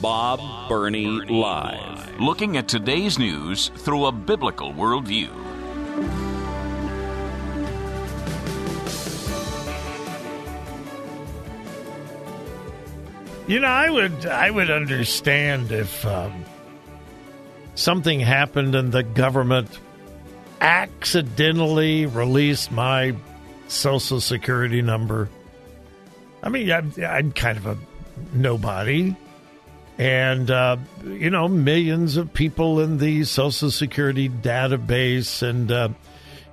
Bob Burney Live. Looking at today's news through a biblical worldview. You know, I would I would understand if um, something happened and the government accidentally released my social security number. I mean, I'm, I'm kind of a nobody. And, uh, you know, millions of people in the Social Security database. And, uh,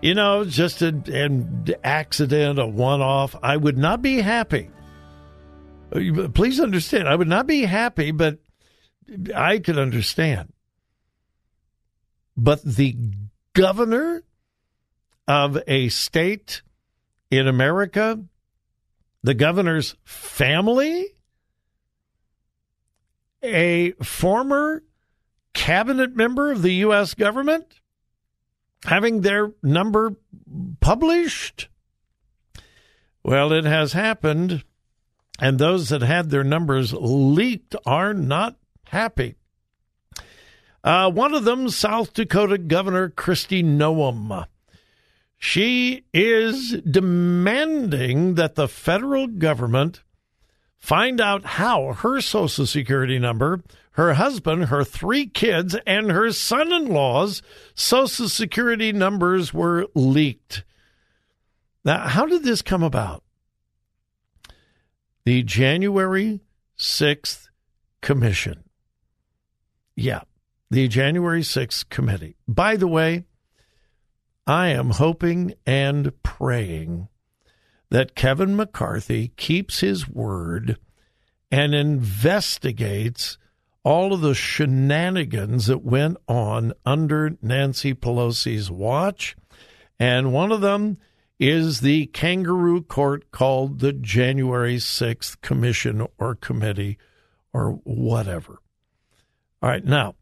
you know, just a, an accident, a one off. I would not be happy. Please understand, I would not be happy, but I could understand. But the governor of a state in America, the governor's family, a former cabinet member of the U.S. government having their number published? Well, it has happened, and those that had their numbers leaked are not happy. Uh, one of them, South Dakota Governor Kristi Noem. She is demanding that the federal government find out how her Social Security number, her husband, her three kids, and her son in law's Social Security numbers were leaked. Now, how did this come about? The January 6th Commission. Yeah, the January 6th Committee. By the way, I am hoping and praying that Kevin McCarthy keeps his word and investigates all of the shenanigans that went on under Nancy Pelosi's watch. And one of them is the kangaroo court called the January 6th Commission or Committee or whatever. All right, now,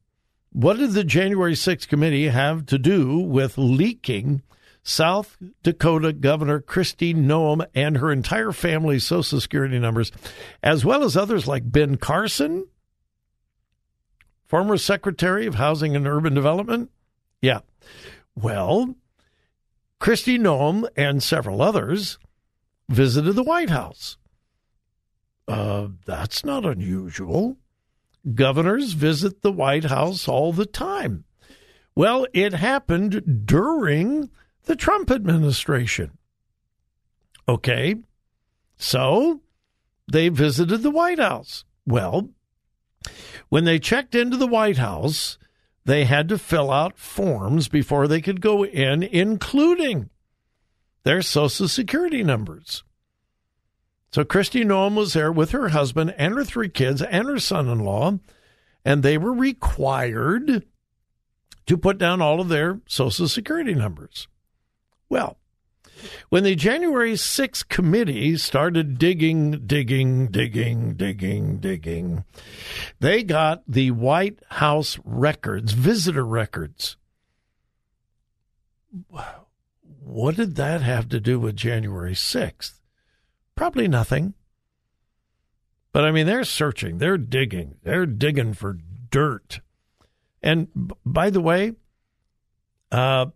what did the January 6th Committee have to do with leaking South Dakota Governor Kristi Noem and her entire family's Social Security numbers, as well as others like Ben Carson, former Secretary of Housing and Urban Development? Yeah. Well, Kristi Noem and several others visited the White House. Uh, that's not unusual. Governors visit the White House all the time. Well, it happened during the Trump administration. Okay, so they visited the White House. Well, when they checked into the White House, they had to fill out forms before they could go in, including their Social Security numbers. So Kristi Noem was there with her husband and her three kids and her son in law, and they were required to put down all of their Social Security numbers. Well, when the January 6th committee started digging, digging, digging, digging, digging, they got the White House records, visitor records. What did that have to do with January 6th? Probably nothing. But I mean, they're searching, they're digging, they're digging for dirt. And by the way, uh,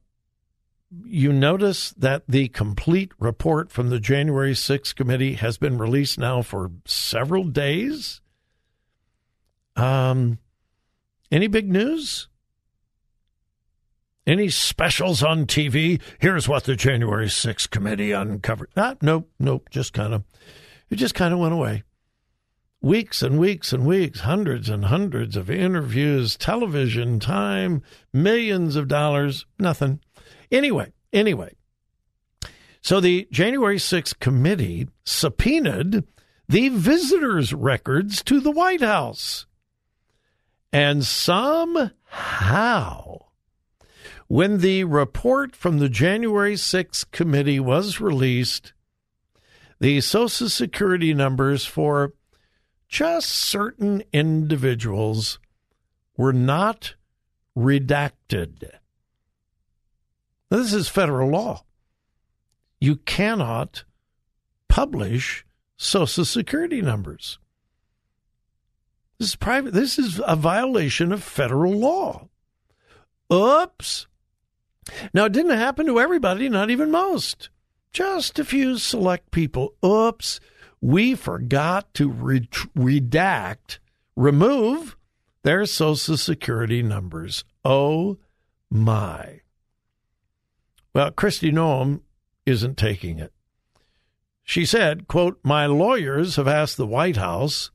you notice that the complete report from the January 6th committee has been released now for several days. Um, any big news? Any specials on TV? Here's what the January 6th committee uncovered. Ah, nope, nope, just kind of, it just kind of went away. Weeks and weeks and weeks, hundreds and hundreds of interviews, television time, millions of dollars, nothing. Anyway, anyway. So the January 6th committee subpoenaed the visitors' records to the White House. And somehow, when the report from the January 6th committee was released, the Social Security numbers for just certain individuals were not redacted. This is federal law you cannot publish social security numbers. This is private. This is a violation of federal law. Oops. Now, it didn't happen to everybody, not even most. Just a few select people. Oops. We forgot to re- redact, remove their social security numbers. Oh, my. Well, Kristi Noem isn't taking it. She said, quote, My lawyers have asked the White House,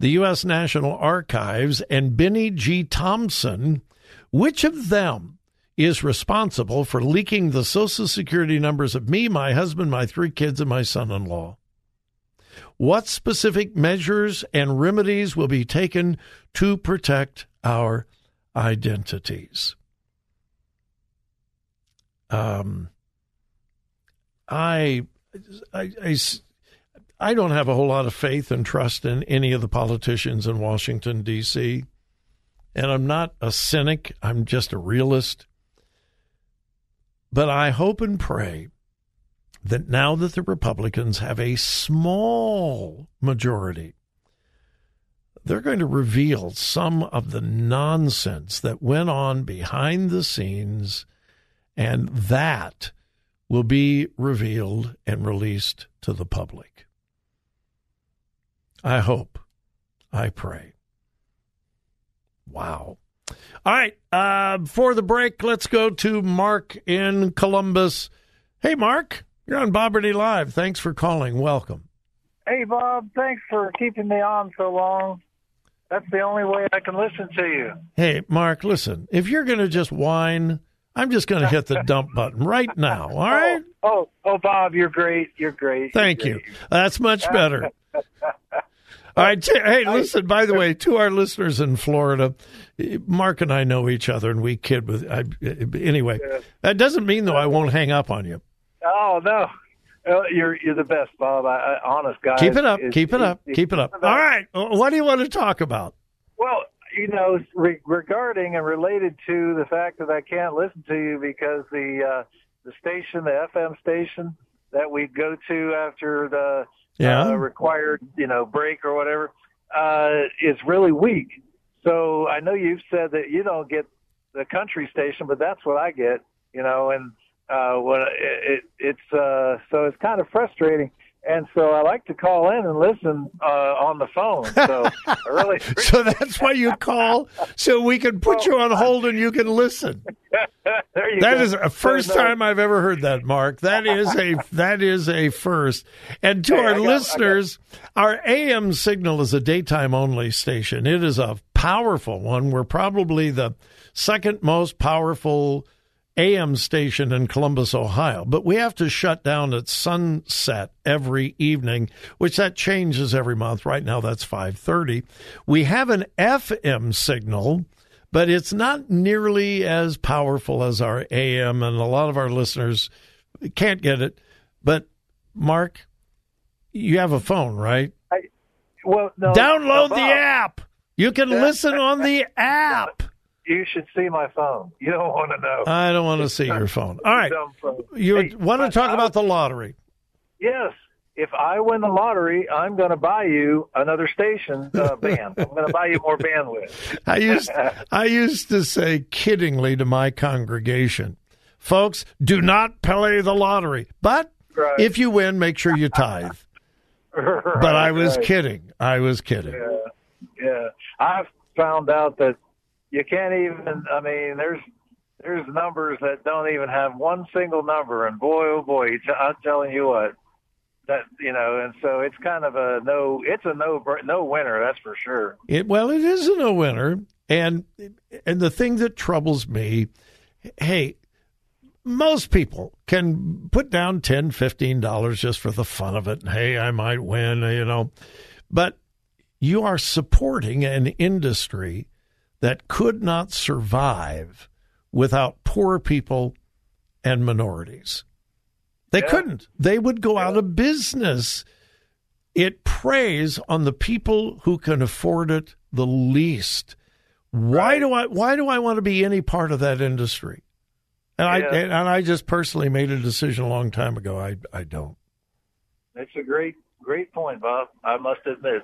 the U.S. National Archives, and Bennie G. Thompson which of them is responsible for leaking the Social Security numbers of me, my husband, my three kids, and my son in law? What specific measures and remedies will be taken to protect our identities? Um, I, I, I, I don't have a whole lot of faith and trust in any of the politicians in Washington, D.C. And I'm not a cynic, I'm just a realist. But I hope and pray that now that the Republicans have a small majority, they're going to reveal some of the nonsense that went on behind the scenes, and that will be revealed and released to the public. I hope, I pray. Wow. All right. Uh, for the break, let's go to Mark in Columbus. Hey, Mark, you're on Bob Burney Live. Thanks for calling. Welcome. Hey, Bob. Thanks for keeping me on so long. That's the only way I can listen to you. Hey, Mark, listen. If you're going to just whine, I'm just going to hit the dump button right now. All oh, right? Oh, oh, oh, Bob, you're great. You're great. Thank you're you. great. That's much better. All right. Hey, listen, by the way, to our listeners in Florida, Mark and I know each other and we kid with. I, anyway, that doesn't mean, though, I won't hang up on you. Oh, no. You're you're the best, Bob. I, I, honest guy. Keep it up. It's- keep it up. it's- keep it up. All right. What do you want to talk about? Well, you know, re- regarding and related to the fact that I can't listen to you because the uh, the station, the FM station that we go to after the Yeah. uh, required, you know, break or whatever, uh, is really weak. So I know you've said that you don't get the country station, but that's what I get, you know, and uh, what it, it it's uh, so it's kind of frustrating. And so I like to call in and listen uh, on the phone. So really So that's why you call, so we can put you on hold and you can listen. there you That go. is the first no, time I've ever heard that, Mark. That is a that is a first. And to Hey, our got- listeners, our AM signal is a daytime only station. It is a powerful one. We're probably the second most powerful AM station in Columbus, Ohio. But we have to shut down at sunset every evening, which that changes every month. Right now that's 5:30. We have an FM signal but it's not nearly as powerful as our AM, and a lot of our listeners can't get it. But Mark, you have a phone, right? I, Well, no, Download no, the app. You can listen on the app. You should see my phone. You don't want to know. I don't want to see your phone. All right. You Hey, want to talk I- about the lottery? Yes. If I win the lottery, I'm going to buy you another station uh, band. I'm going to buy you more bandwidth. I used I used to say kiddingly to my congregation, folks, do not play the lottery. But Right. if you win, make sure you tithe. But I was Right. kidding. I was kidding. Yeah, I've found out that you can't even. I mean, there's there's numbers that don't even have one single number, and boy, oh boy, I'm telling you what, that you know, and so it's kind of a no. It's a no no winner, that's for sure. It, well, it is a no winner, and and the thing that troubles me, hey, most people can put down 10 $15 just for the fun of it. Hey, I might win, you know. But you are supporting an industry that could not survive without poor people and minorities. They Yeah. couldn't. They would go out of business. It preys on the people who can afford it the least. Why do I why do I want to be any part of that industry? And I and I just personally made a decision a long time ago. I I don't. That's a great, great point, Bob. I must admit.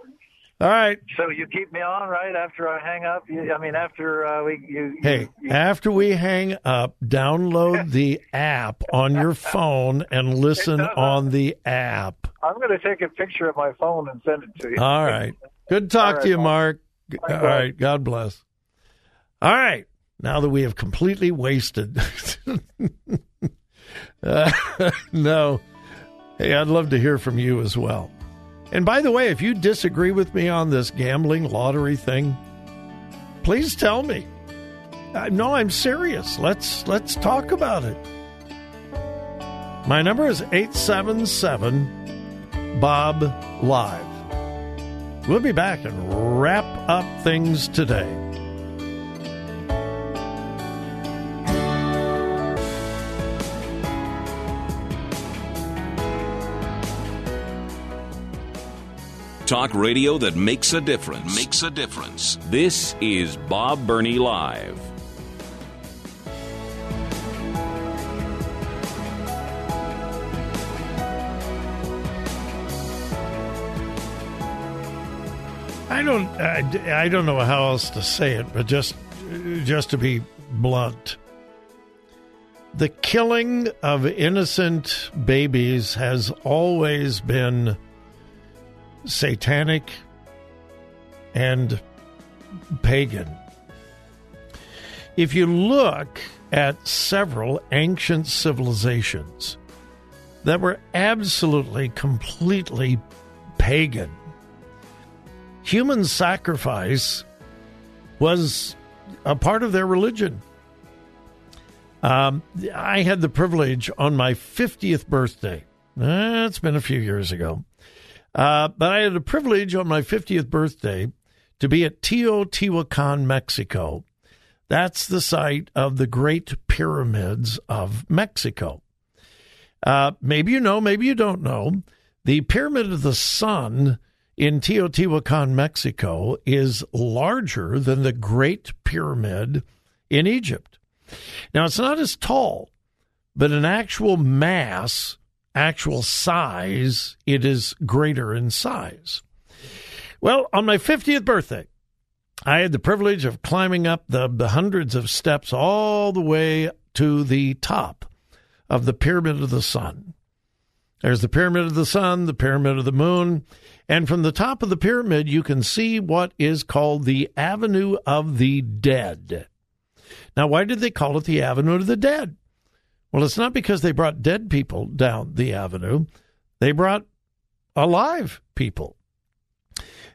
All right. So you keep me on right after I hang up. You, I mean, after uh, we you. Hey, you, after we hang up, download the app on your phone and listen on the app. I'm going to take a picture of my phone and send it to you. All right. Good to talk right, to you, Bob. Mark. All right. God bless. All right. Now that we have completely wasted. Uh, no. Hey, I'd love to hear from you as well. And by the way, if you disagree with me on this gambling lottery thing, please tell me. Uh, no, I'm serious. Let's let's talk about it. My number is 877 Bob Live. We'll be back and wrap up things today. Talk radio that makes a difference. Makes a difference. This is Bob Burney Live. I don't I, I don't know how else to say it, but just just to be blunt. The killing of innocent babies has always been satanic and pagan. If you look at several ancient civilizations that were absolutely, completely pagan, human sacrifice was a part of their religion. Um, I had the privilege on my 50th birthday. It's been a few years ago. Uh, but I had the privilege on my 50th birthday to be at Teotihuacan, Mexico. That's the site of the Great Pyramids of Mexico. Uh, maybe you know, maybe you don't know. The Pyramid of the Sun in Teotihuacan, Mexico, is larger than the Great Pyramid in Egypt. Now, it's not as tall, but in actual mass, actual size, it is greater in size. Well, on my 50th birthday, I had the privilege of climbing up the, the hundreds of steps all the way to the top of the Pyramid of the Sun. There's the Pyramid of the Sun, the Pyramid of the Moon, and from the top of the pyramid, you can see what is called the Avenue of the Dead. Now, why did they call it the Avenue of the Dead? Well, it's not because they brought dead people down the avenue, they brought alive people.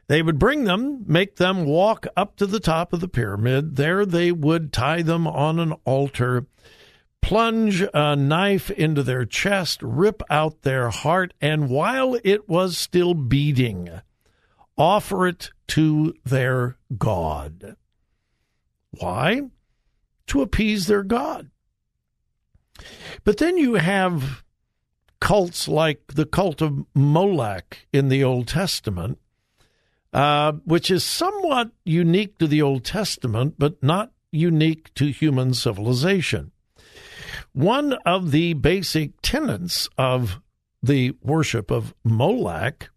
They would bring them, make them walk up to the top of the pyramid. There they would tie them on an altar, plunge a knife into their chest, rip out their heart, and while it was still beating, offer it to their God. Why? To appease their God. But then you have cults like the cult of Moloch in the Old Testament, uh, which is somewhat unique to the Old Testament, but not unique to human civilization. One of the basic tenets of the worship of Moloch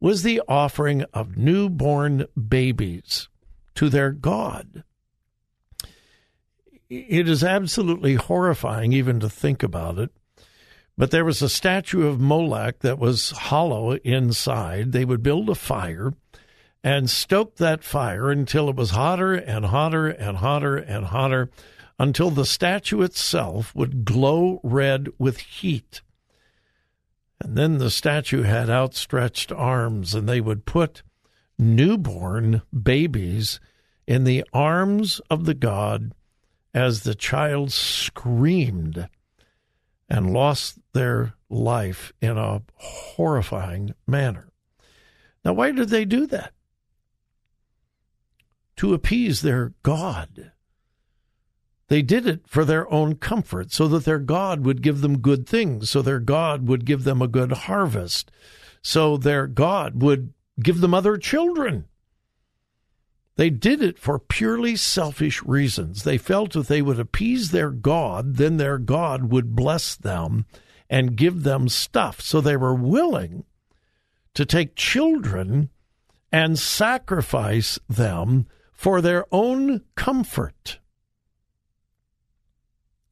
was the offering of newborn babies to their god. It is absolutely horrifying even to think about it. But there was a statue of Moloch that was hollow inside. They would build a fire and stoke that fire until it was hotter and hotter and hotter and hotter until the statue itself would glow red with heat. And then the statue had outstretched arms, and they would put newborn babies in the arms of the god as the child screamed and lost their life in a horrifying manner. Now, why did they do that? To appease their God. They did it for their own comfort, so that their God would give them good things, so their God would give them a good harvest, so their God would give them other children. They did it for purely selfish reasons. They felt if they would appease their God, then their God would bless them and give them stuff. So they were willing to take children and sacrifice them for their own comfort.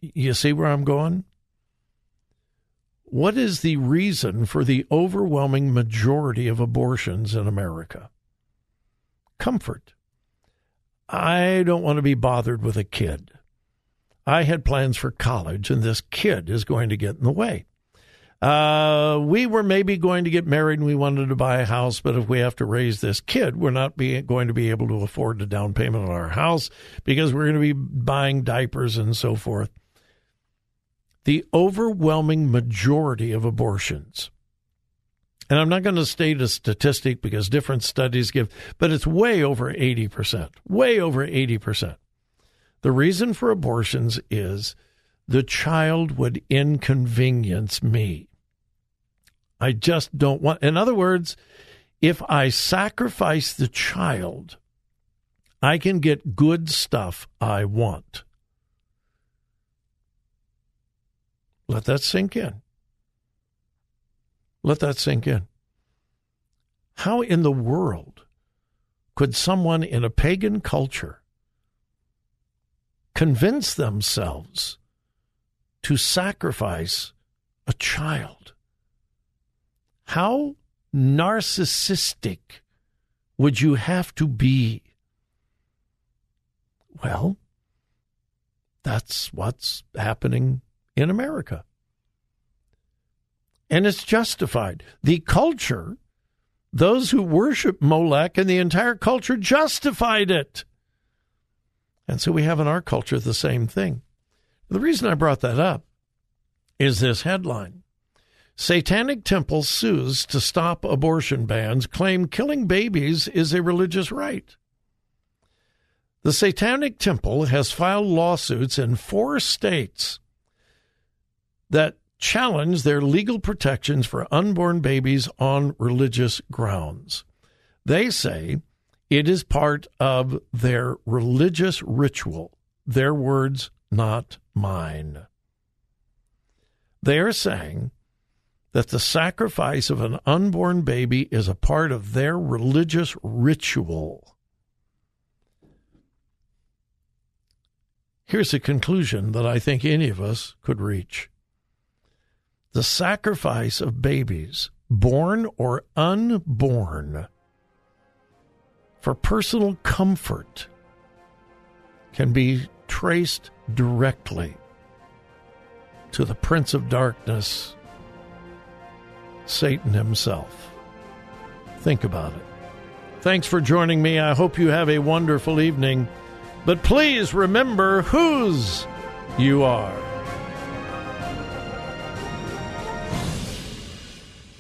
You see where I'm going? What is the reason for the overwhelming majority of abortions in America? Comfort. I don't want to be bothered with a kid. I had plans for college, and this kid is going to get in the way. Uh, we were maybe going to get married and we wanted to buy a house, but if we have to raise this kid, we're not be, going to be able to afford the down payment on our house because we're going to be buying diapers and so forth. The overwhelming majority of abortions, and I'm not going to state a statistic because different studies give, but it's way over 80%, way over 80%. The reason for abortions is the child would inconvenience me. I just don't want, in other words, if I sacrifice the child, I can get good stuff I want. Let that sink in. Let that sink in. How in the world could someone in a pagan culture convince themselves to sacrifice a child? How narcissistic would you have to be? Well, that's what's happening in America. And it's justified. The culture, those who worship Molech and the entire culture justified it. And so we have in our culture the same thing. The reason I brought that up is this headline Satanic Temple sues to stop abortion bans, claim killing babies is a religious right. The Satanic Temple has filed lawsuits in four states that challenge their legal protections for unborn babies on religious grounds. They say it is part of their religious ritual. Their words, not mine. They are saying that the sacrifice of an unborn baby is a part of their religious ritual. Here's a conclusion that I think any of us could reach. The sacrifice of babies, born or unborn, for personal comfort can be traced directly to the Prince of Darkness Satan himself. Think about it. Thanks for joining me. I hope you have a wonderful evening. But please remember whose you are.